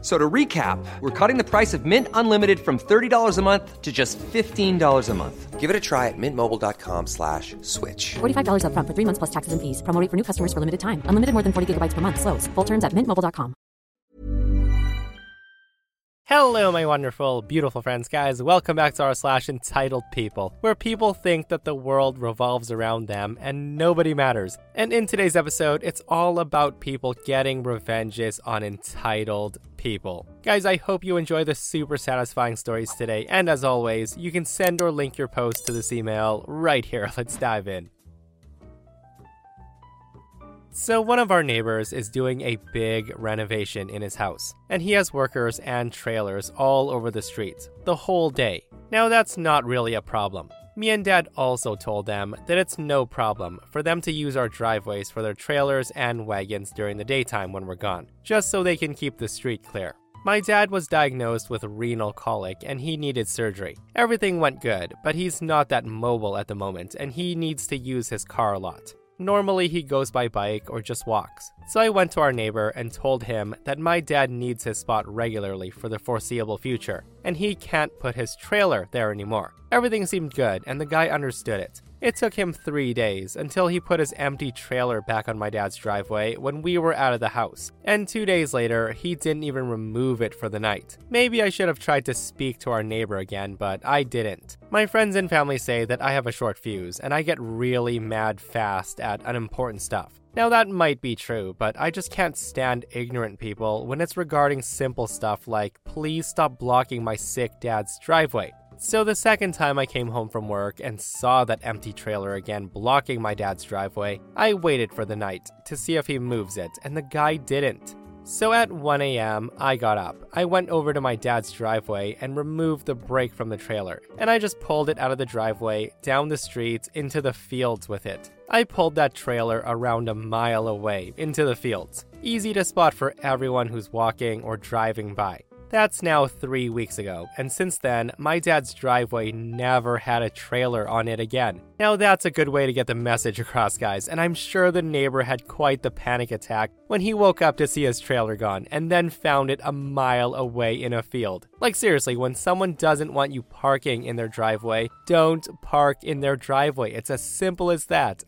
F- So to recap, we're cutting the price of Mint Unlimited from $30 a month to just $15 a month. Give it a try at mintmobile.com slash switch. $45 upfront for three months plus taxes and fees. Promo rate for new customers for limited time. Unlimited more than 40 gigabytes per month. Slows. Full terms at mintmobile.com. Hello, my wonderful, beautiful friends, guys. Welcome back to r slash entitled people, where people think that the world revolves around them and nobody matters. And in today's episode, it's all about people getting revenges on entitled people. Guys, I hope you enjoy the super satisfying stories today. And as always, you can send or link your post to this email right here. Let's dive in. So, one of our neighbors is doing a big renovation in his house, and he has workers and trailers all over the streets the whole day. Now, that's not really a problem. Me and Dad also told them that it's no problem for them to use our driveways for their trailers and wagons during the daytime when we're gone, just so they can keep the street clear. My dad was diagnosed with renal colic and he needed surgery. Everything went good, but he's not that mobile at the moment and he needs to use his car a lot. Normally, he goes by bike or just walks. So I went to our neighbor and told him that my dad needs his spot regularly for the foreseeable future, and he can't put his trailer there anymore. Everything seemed good, and the guy understood it. It took him three days until he put his empty trailer back on my dad's driveway when we were out of the house. And two days later, he didn't even remove it for the night. Maybe I should have tried to speak to our neighbor again, but I didn't. My friends and family say that I have a short fuse and I get really mad fast at unimportant stuff. Now, that might be true, but I just can't stand ignorant people when it's regarding simple stuff like, please stop blocking my sick dad's driveway. So, the second time I came home from work and saw that empty trailer again blocking my dad's driveway, I waited for the night to see if he moves it, and the guy didn't. So at 1 a.m., I got up. I went over to my dad's driveway and removed the brake from the trailer, and I just pulled it out of the driveway, down the street, into the fields with it. I pulled that trailer around a mile away into the fields. Easy to spot for everyone who's walking or driving by. That's now three weeks ago, and since then, my dad's driveway never had a trailer on it again. Now, that's a good way to get the message across, guys, and I'm sure the neighbor had quite the panic attack when he woke up to see his trailer gone and then found it a mile away in a field. Like, seriously, when someone doesn't want you parking in their driveway, don't park in their driveway. It's as simple as that.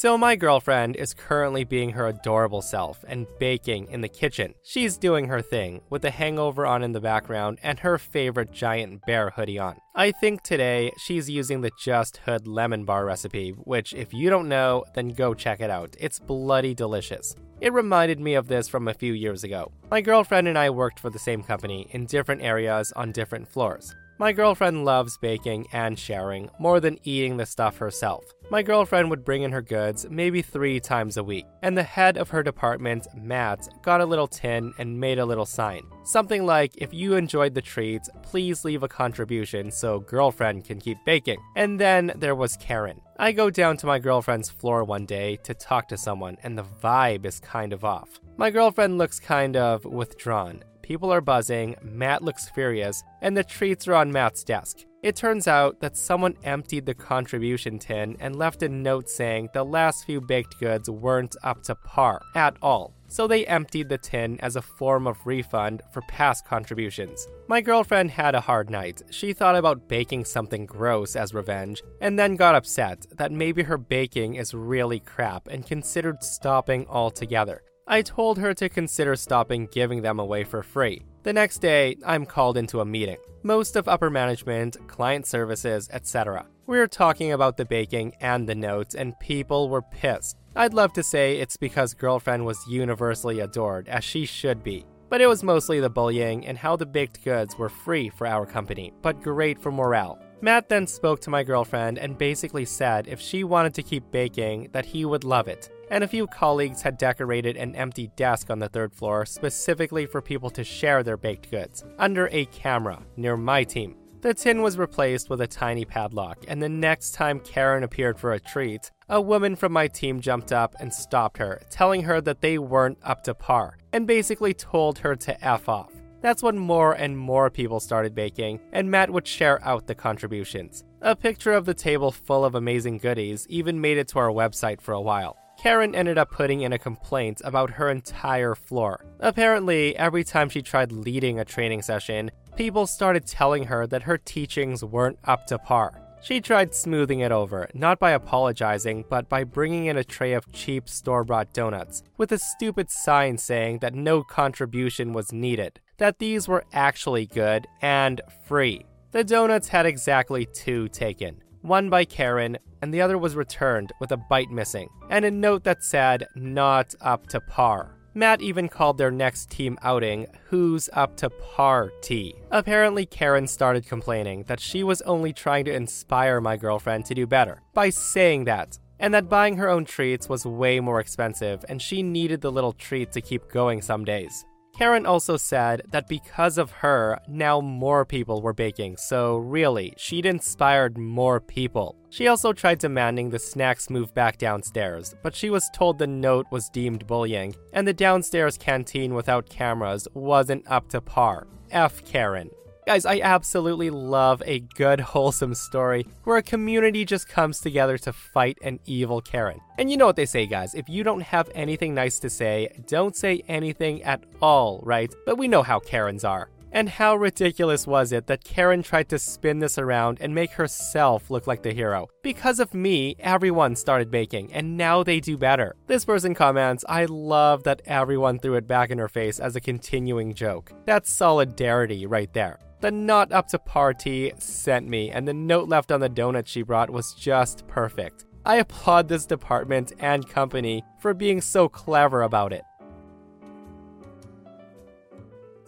So, my girlfriend is currently being her adorable self and baking in the kitchen. She's doing her thing, with the hangover on in the background and her favorite giant bear hoodie on. I think today she's using the Just Hood lemon bar recipe, which, if you don't know, then go check it out. It's bloody delicious. It reminded me of this from a few years ago. My girlfriend and I worked for the same company in different areas on different floors. My girlfriend loves baking and sharing more than eating the stuff herself. My girlfriend would bring in her goods maybe three times a week, and the head of her department, Matt, got a little tin and made a little sign. Something like, if you enjoyed the treats, please leave a contribution so girlfriend can keep baking. And then there was Karen. I go down to my girlfriend's floor one day to talk to someone, and the vibe is kind of off. My girlfriend looks kind of withdrawn. People are buzzing, Matt looks furious, and the treats are on Matt's desk. It turns out that someone emptied the contribution tin and left a note saying the last few baked goods weren't up to par at all. So they emptied the tin as a form of refund for past contributions. My girlfriend had a hard night. She thought about baking something gross as revenge, and then got upset that maybe her baking is really crap and considered stopping altogether. I told her to consider stopping giving them away for free. The next day, I'm called into a meeting. Most of upper management, client services, etc. We were talking about the baking and the notes, and people were pissed. I'd love to say it's because girlfriend was universally adored, as she should be. But it was mostly the bullying and how the baked goods were free for our company, but great for morale. Matt then spoke to my girlfriend and basically said if she wanted to keep baking, that he would love it. And a few colleagues had decorated an empty desk on the third floor specifically for people to share their baked goods, under a camera near my team. The tin was replaced with a tiny padlock, and the next time Karen appeared for a treat, a woman from my team jumped up and stopped her, telling her that they weren't up to par, and basically told her to F off. That's when more and more people started baking, and Matt would share out the contributions. A picture of the table full of amazing goodies even made it to our website for a while. Karen ended up putting in a complaint about her entire floor. Apparently, every time she tried leading a training session, people started telling her that her teachings weren't up to par. She tried smoothing it over, not by apologizing, but by bringing in a tray of cheap store bought donuts, with a stupid sign saying that no contribution was needed, that these were actually good and free. The donuts had exactly two taken one by Karen, and the other was returned with a bite missing, and a note that said, not up to par. Matt even called their next team outing Who's Up to Party. Apparently, Karen started complaining that she was only trying to inspire my girlfriend to do better by saying that, and that buying her own treats was way more expensive and she needed the little treat to keep going some days. Karen also said that because of her, now more people were baking, so really, she'd inspired more people. She also tried demanding the snacks move back downstairs, but she was told the note was deemed bullying, and the downstairs canteen without cameras wasn't up to par. F Karen. Guys, I absolutely love a good, wholesome story where a community just comes together to fight an evil Karen. And you know what they say, guys if you don't have anything nice to say, don't say anything at all, right? But we know how Karens are. And how ridiculous was it that Karen tried to spin this around and make herself look like the hero? Because of me, everyone started baking, and now they do better. This person comments, I love that everyone threw it back in her face as a continuing joke. That's solidarity right there. The not up to party sent me, and the note left on the donut she brought was just perfect. I applaud this department and company for being so clever about it.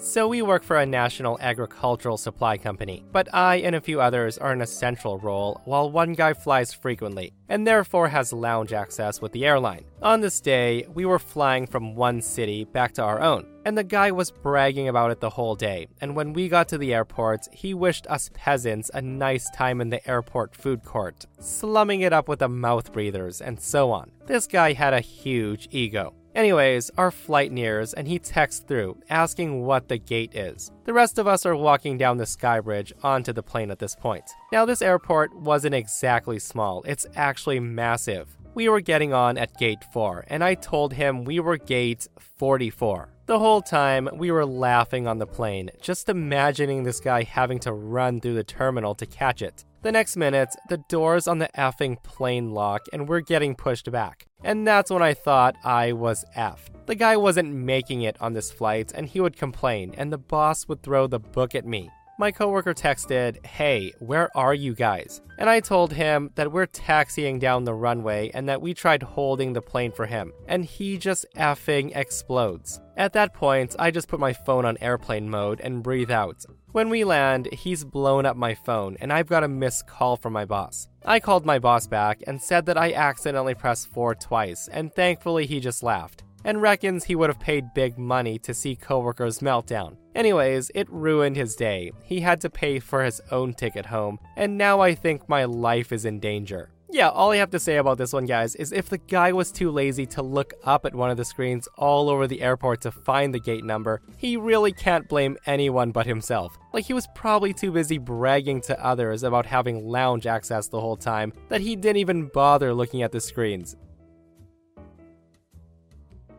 So, we work for a national agricultural supply company, but I and a few others are in a central role, while one guy flies frequently, and therefore has lounge access with the airline. On this day, we were flying from one city back to our own, and the guy was bragging about it the whole day. And when we got to the airport, he wished us peasants a nice time in the airport food court, slumming it up with the mouth breathers and so on. This guy had a huge ego. Anyways, our flight nears and he texts through asking what the gate is. The rest of us are walking down the sky bridge onto the plane at this point. Now, this airport wasn't exactly small, it's actually massive. We were getting on at gate 4, and I told him we were gate 44. The whole time, we were laughing on the plane, just imagining this guy having to run through the terminal to catch it. The next minute, the doors on the effing plane lock and we're getting pushed back. And that's when I thought I was effed. The guy wasn't making it on this flight and he would complain, and the boss would throw the book at me. My coworker texted, Hey, where are you guys? And I told him that we're taxiing down the runway and that we tried holding the plane for him, and he just effing explodes. At that point, I just put my phone on airplane mode and breathe out. When we land, he's blown up my phone, and I've got a missed call from my boss. I called my boss back and said that I accidentally pressed 4 twice, and thankfully he just laughed and reckons he would have paid big money to see coworkers meltdown. Anyways, it ruined his day. He had to pay for his own ticket home, and now I think my life is in danger. Yeah, all I have to say about this one, guys, is if the guy was too lazy to look up at one of the screens all over the airport to find the gate number, he really can't blame anyone but himself. Like, he was probably too busy bragging to others about having lounge access the whole time that he didn't even bother looking at the screens.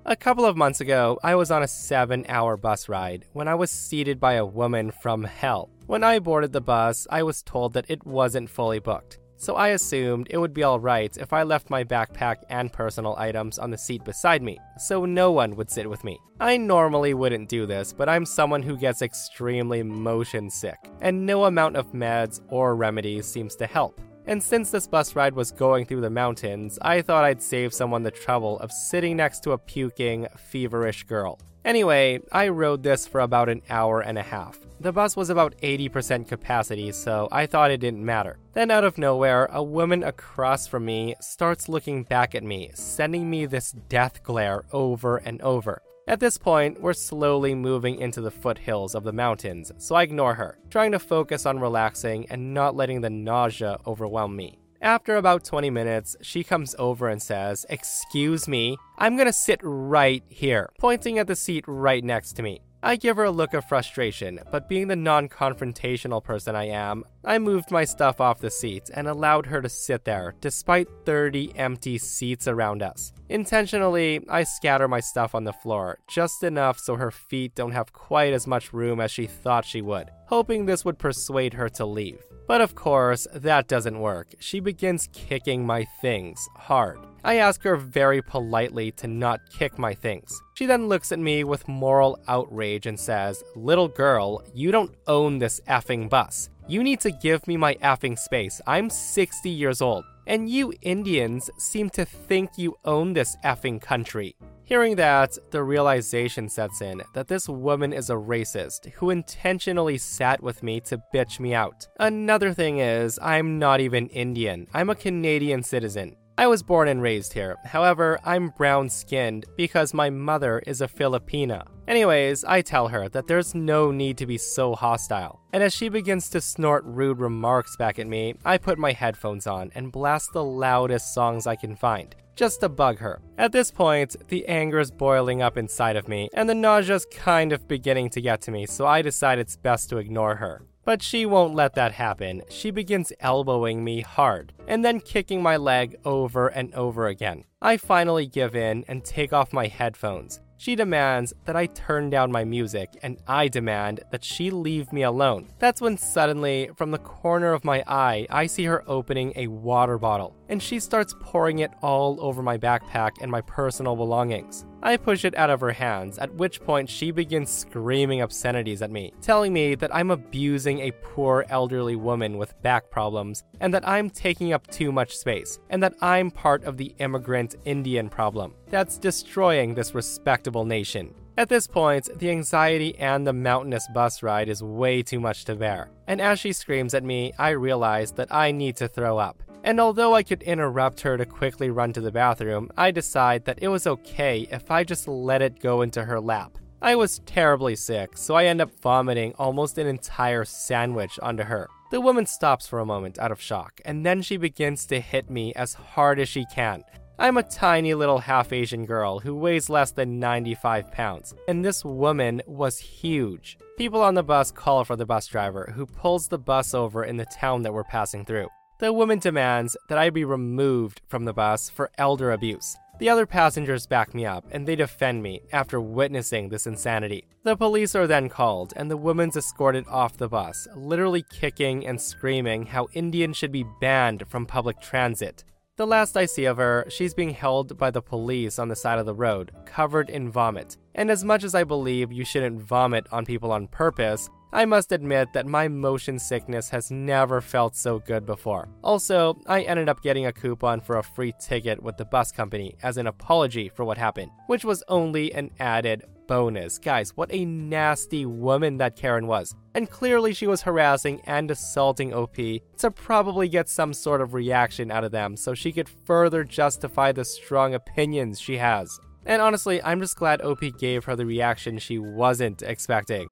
A couple of months ago, I was on a seven hour bus ride when I was seated by a woman from hell. When I boarded the bus, I was told that it wasn't fully booked, so I assumed it would be alright if I left my backpack and personal items on the seat beside me, so no one would sit with me. I normally wouldn't do this, but I'm someone who gets extremely motion sick, and no amount of meds or remedies seems to help. And since this bus ride was going through the mountains, I thought I'd save someone the trouble of sitting next to a puking, feverish girl. Anyway, I rode this for about an hour and a half. The bus was about 80% capacity, so I thought it didn't matter. Then, out of nowhere, a woman across from me starts looking back at me, sending me this death glare over and over. At this point, we're slowly moving into the foothills of the mountains, so I ignore her, trying to focus on relaxing and not letting the nausea overwhelm me. After about 20 minutes, she comes over and says, Excuse me, I'm gonna sit right here, pointing at the seat right next to me. I give her a look of frustration, but being the non confrontational person I am, I moved my stuff off the seat and allowed her to sit there, despite 30 empty seats around us. Intentionally, I scatter my stuff on the floor, just enough so her feet don't have quite as much room as she thought she would, hoping this would persuade her to leave. But of course, that doesn't work. She begins kicking my things hard. I ask her very politely to not kick my things. She then looks at me with moral outrage and says, Little girl, you don't own this effing bus. You need to give me my effing space. I'm 60 years old. And you Indians seem to think you own this effing country. Hearing that, the realization sets in that this woman is a racist who intentionally sat with me to bitch me out. Another thing is, I'm not even Indian, I'm a Canadian citizen. I was born and raised here. However, I'm brown skinned because my mother is a Filipina. Anyways, I tell her that there's no need to be so hostile. And as she begins to snort rude remarks back at me, I put my headphones on and blast the loudest songs I can find just to bug her. At this point, the anger is boiling up inside of me, and the nausea's kind of beginning to get to me, so I decide it's best to ignore her. But she won't let that happen. She begins elbowing me hard, and then kicking my leg over and over again. I finally give in and take off my headphones. She demands that I turn down my music, and I demand that she leave me alone. That's when suddenly, from the corner of my eye, I see her opening a water bottle, and she starts pouring it all over my backpack and my personal belongings. I push it out of her hands, at which point she begins screaming obscenities at me, telling me that I'm abusing a poor elderly woman with back problems, and that I'm taking up too much space, and that I'm part of the immigrant Indian problem that's destroying this respectable nation. At this point, the anxiety and the mountainous bus ride is way too much to bear, and as she screams at me, I realize that I need to throw up. And although I could interrupt her to quickly run to the bathroom, I decide that it was okay if I just let it go into her lap. I was terribly sick, so I end up vomiting almost an entire sandwich onto her. The woman stops for a moment out of shock, and then she begins to hit me as hard as she can. I'm a tiny little half Asian girl who weighs less than 95 pounds, and this woman was huge. People on the bus call for the bus driver, who pulls the bus over in the town that we're passing through. The woman demands that I be removed from the bus for elder abuse. The other passengers back me up and they defend me after witnessing this insanity. The police are then called and the woman's escorted off the bus, literally kicking and screaming how Indians should be banned from public transit. The last I see of her, she's being held by the police on the side of the road, covered in vomit. And as much as I believe you shouldn't vomit on people on purpose, I must admit that my motion sickness has never felt so good before. Also, I ended up getting a coupon for a free ticket with the bus company as an apology for what happened, which was only an added bonus. Guys, what a nasty woman that Karen was. And clearly she was harassing and assaulting OP to probably get some sort of reaction out of them so she could further justify the strong opinions she has. And honestly, I'm just glad OP gave her the reaction she wasn't expecting.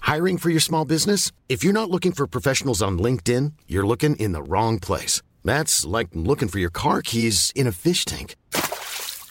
Hiring for your small business? If you're not looking for professionals on LinkedIn, you're looking in the wrong place. That's like looking for your car keys in a fish tank.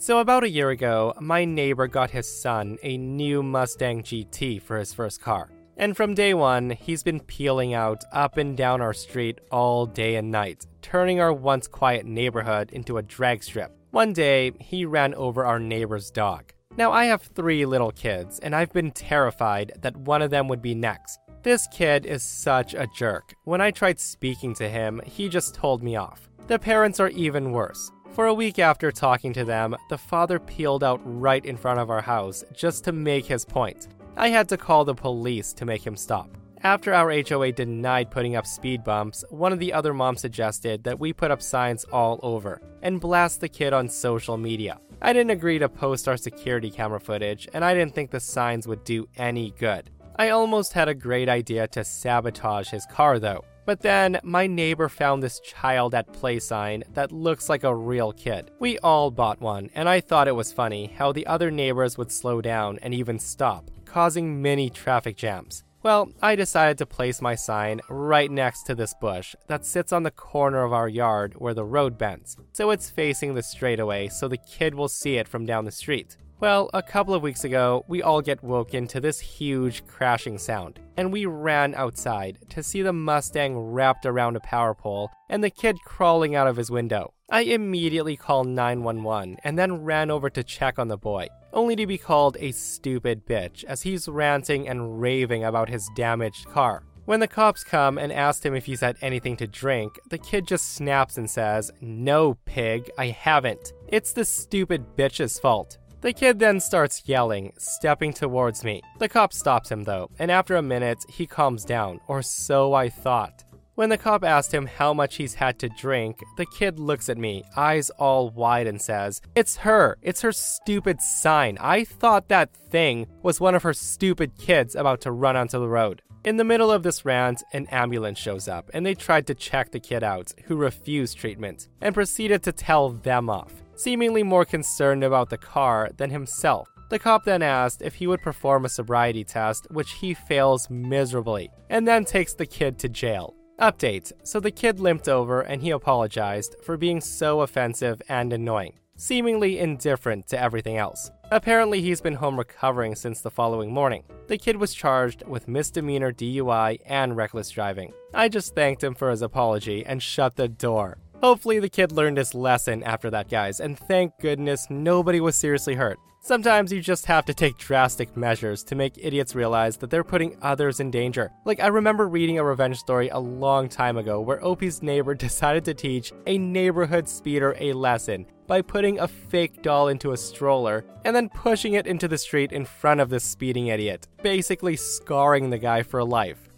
So, about a year ago, my neighbor got his son a new Mustang GT for his first car. And from day one, he's been peeling out up and down our street all day and night, turning our once quiet neighborhood into a drag strip. One day, he ran over our neighbor's dog. Now, I have three little kids, and I've been terrified that one of them would be next. This kid is such a jerk. When I tried speaking to him, he just told me off. The parents are even worse. For a week after talking to them, the father peeled out right in front of our house just to make his point. I had to call the police to make him stop. After our HOA denied putting up speed bumps, one of the other moms suggested that we put up signs all over and blast the kid on social media. I didn't agree to post our security camera footage, and I didn't think the signs would do any good. I almost had a great idea to sabotage his car though. But then my neighbor found this child at play sign that looks like a real kid. We all bought one, and I thought it was funny how the other neighbors would slow down and even stop, causing many traffic jams. Well, I decided to place my sign right next to this bush that sits on the corner of our yard where the road bends, so it's facing the straightaway so the kid will see it from down the street. Well, a couple of weeks ago, we all get woken to this huge crashing sound, and we ran outside to see the Mustang wrapped around a power pole and the kid crawling out of his window. I immediately called 911 and then ran over to check on the boy, only to be called a stupid bitch as he's ranting and raving about his damaged car. When the cops come and ask him if he's had anything to drink, the kid just snaps and says, No, pig, I haven't. It's the stupid bitch's fault. The kid then starts yelling, stepping towards me. The cop stops him though, and after a minute, he calms down, or so I thought. When the cop asked him how much he's had to drink, the kid looks at me, eyes all wide, and says, It's her. It's her stupid sign. I thought that thing was one of her stupid kids about to run onto the road. In the middle of this rant, an ambulance shows up and they tried to check the kid out, who refused treatment, and proceeded to tell them off, seemingly more concerned about the car than himself. The cop then asked if he would perform a sobriety test, which he fails miserably, and then takes the kid to jail. Update So the kid limped over and he apologized for being so offensive and annoying, seemingly indifferent to everything else. Apparently, he's been home recovering since the following morning. The kid was charged with misdemeanor DUI and reckless driving. I just thanked him for his apology and shut the door. Hopefully, the kid learned his lesson after that, guys, and thank goodness nobody was seriously hurt. Sometimes you just have to take drastic measures to make idiots realize that they're putting others in danger. Like, I remember reading a revenge story a long time ago where OP's neighbor decided to teach a neighborhood speeder a lesson by putting a fake doll into a stroller and then pushing it into the street in front of this speeding idiot, basically scarring the guy for life.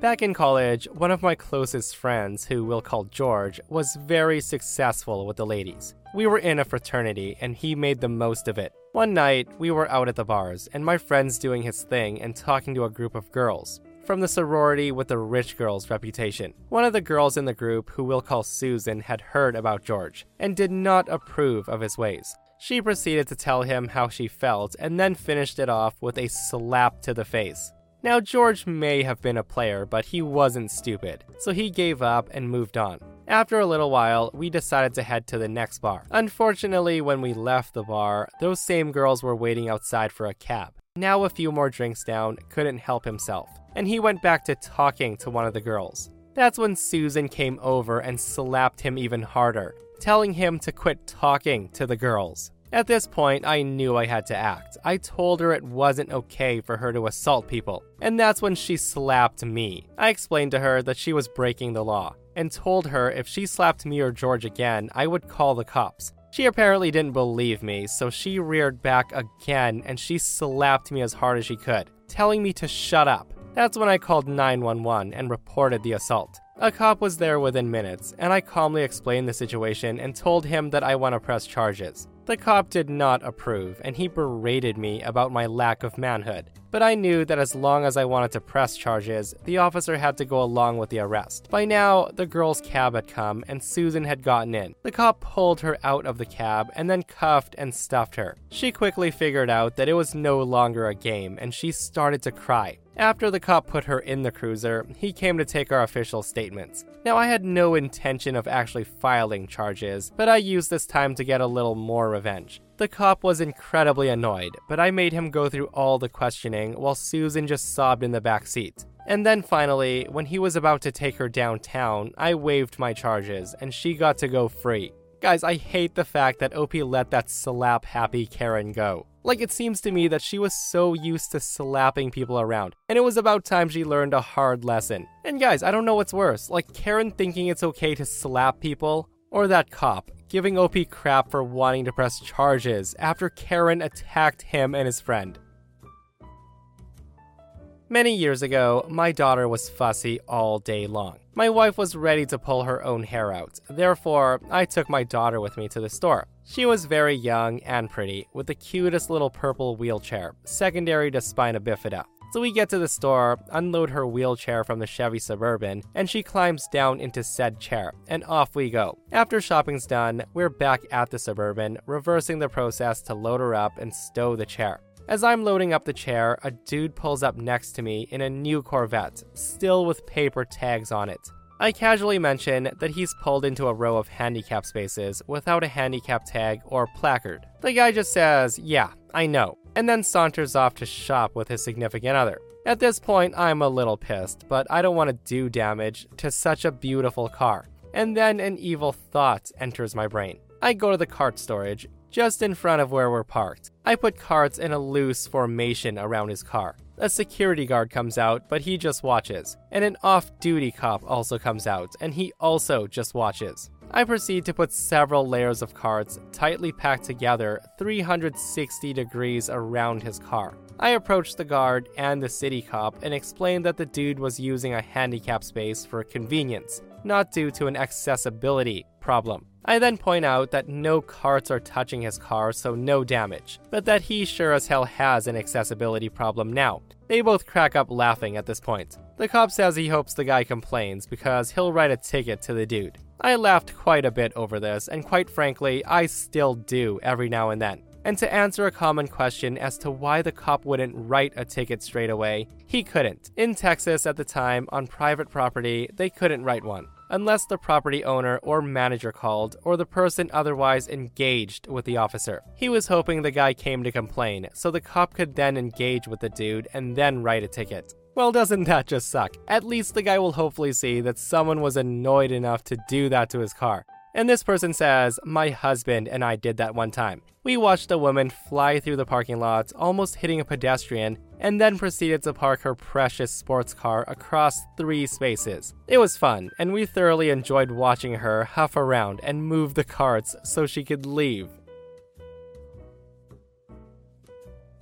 Back in college, one of my closest friends, who we'll call George, was very successful with the ladies. We were in a fraternity, and he made the most of it. One night, we were out at the bars, and my friend's doing his thing and talking to a group of girls from the sorority with the rich girl's reputation. One of the girls in the group, who we'll call Susan, had heard about George and did not approve of his ways. She proceeded to tell him how she felt and then finished it off with a slap to the face. Now, George may have been a player, but he wasn't stupid, so he gave up and moved on. After a little while, we decided to head to the next bar. Unfortunately, when we left the bar, those same girls were waiting outside for a cab. Now, a few more drinks down, couldn't help himself, and he went back to talking to one of the girls. That's when Susan came over and slapped him even harder, telling him to quit talking to the girls. At this point, I knew I had to act. I told her it wasn't okay for her to assault people, and that's when she slapped me. I explained to her that she was breaking the law, and told her if she slapped me or George again, I would call the cops. She apparently didn't believe me, so she reared back again and she slapped me as hard as she could, telling me to shut up. That's when I called 911 and reported the assault. A cop was there within minutes, and I calmly explained the situation and told him that I want to press charges. The cop did not approve, and he berated me about my lack of manhood. But I knew that as long as I wanted to press charges, the officer had to go along with the arrest. By now, the girl's cab had come, and Susan had gotten in. The cop pulled her out of the cab and then cuffed and stuffed her. She quickly figured out that it was no longer a game, and she started to cry. After the cop put her in the cruiser, he came to take our official statements. Now, I had no intention of actually filing charges, but I used this time to get a little more revenge. The cop was incredibly annoyed, but I made him go through all the questioning while Susan just sobbed in the back seat. And then finally, when he was about to take her downtown, I waived my charges and she got to go free. Guys, I hate the fact that OP let that slap happy Karen go. Like, it seems to me that she was so used to slapping people around, and it was about time she learned a hard lesson. And guys, I don't know what's worse like Karen thinking it's okay to slap people, or that cop giving OP crap for wanting to press charges after Karen attacked him and his friend. Many years ago, my daughter was fussy all day long. My wife was ready to pull her own hair out. Therefore, I took my daughter with me to the store. She was very young and pretty, with the cutest little purple wheelchair, secondary to spina bifida. So we get to the store, unload her wheelchair from the Chevy Suburban, and she climbs down into said chair, and off we go. After shopping's done, we're back at the Suburban, reversing the process to load her up and stow the chair. As I'm loading up the chair, a dude pulls up next to me in a new Corvette, still with paper tags on it. I casually mention that he's pulled into a row of handicap spaces without a handicap tag or placard. The guy just says, Yeah, I know, and then saunters off to shop with his significant other. At this point, I'm a little pissed, but I don't want to do damage to such a beautiful car. And then an evil thought enters my brain. I go to the cart storage, just in front of where we're parked. I put carts in a loose formation around his car. A security guard comes out, but he just watches. And an off duty cop also comes out, and he also just watches. I proceed to put several layers of carts tightly packed together 360 degrees around his car. I approach the guard and the city cop and explain that the dude was using a handicap space for convenience, not due to an accessibility problem. I then point out that no carts are touching his car, so no damage, but that he sure as hell has an accessibility problem now. They both crack up laughing at this point. The cop says he hopes the guy complains because he'll write a ticket to the dude. I laughed quite a bit over this, and quite frankly, I still do every now and then. And to answer a common question as to why the cop wouldn't write a ticket straight away, he couldn't. In Texas at the time, on private property, they couldn't write one unless the property owner or manager called or the person otherwise engaged with the officer. He was hoping the guy came to complain, so the cop could then engage with the dude and then write a ticket. Well, doesn't that just suck? At least the guy will hopefully see that someone was annoyed enough to do that to his car. And this person says, My husband and I did that one time. We watched a woman fly through the parking lot, almost hitting a pedestrian, and then proceeded to park her precious sports car across three spaces. It was fun, and we thoroughly enjoyed watching her huff around and move the carts so she could leave.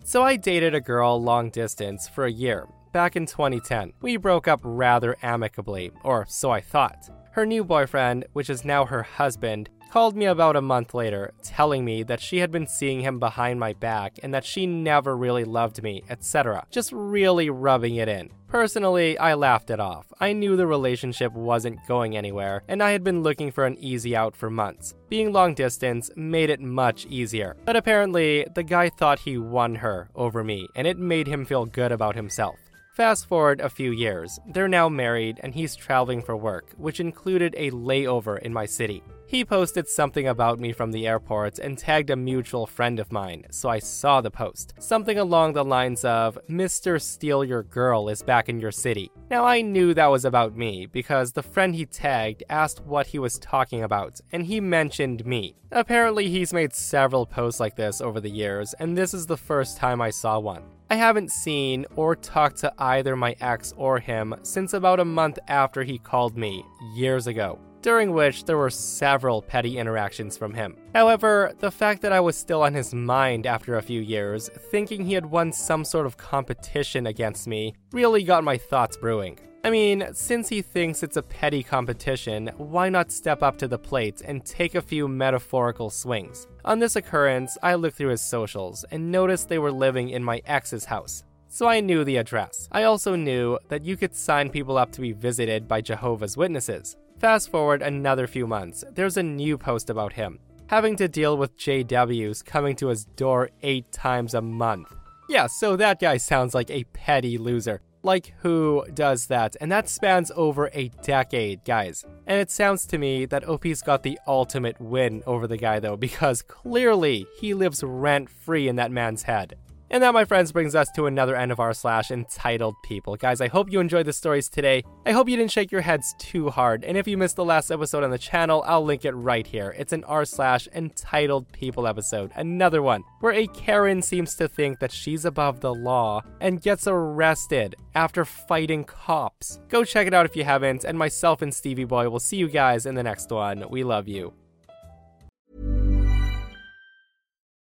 So I dated a girl long distance for a year, back in 2010. We broke up rather amicably, or so I thought. Her new boyfriend, which is now her husband, called me about a month later, telling me that she had been seeing him behind my back and that she never really loved me, etc. Just really rubbing it in. Personally, I laughed it off. I knew the relationship wasn't going anywhere, and I had been looking for an easy out for months. Being long distance made it much easier. But apparently, the guy thought he won her over me, and it made him feel good about himself. Fast forward a few years, they're now married and he's traveling for work, which included a layover in my city. He posted something about me from the airport and tagged a mutual friend of mine, so I saw the post. Something along the lines of, Mr. Steal Your Girl is back in your city. Now I knew that was about me because the friend he tagged asked what he was talking about, and he mentioned me. Apparently, he's made several posts like this over the years, and this is the first time I saw one. I haven't seen or talked to either my ex or him since about a month after he called me, years ago. during which there were several petty interactions from him. However, the fact that I was still on his mind after a few years, thinking he had won some sort of competition against me, really got my thoughts brewing. I mean, since he thinks it's a petty competition, why not step up to the plate and take a few metaphorical swings? On this occurrence, I looked through his socials and noticed they were living in my ex's house. So I knew the address. I also knew that you could sign people up to be visited by Jehovah's Witnesses. Fast forward another few months, there's a new post about him, having to deal with JWs coming to his door eight times a month. Yeah, so that guy sounds like a petty loser. Like, who does that? And that spans over a decade, guys. And it sounds to me that OP's got the ultimate win over the guy, though, because clearly he lives rent free in that man's head. And that, my friends, brings us to another end of r slash entitled people. Guys, I hope you enjoyed the stories today. I hope you didn't shake your heads too hard. And if you missed the last episode on the channel, I'll link it right here. It's an r slash entitled people episode. Another one where a Karen seems to think that she's above the law and gets arrested after fighting cops. Go check it out if you haven't. And myself and Stevie Boy will see you guys in the next one. We love you.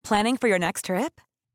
Planning for your next trip?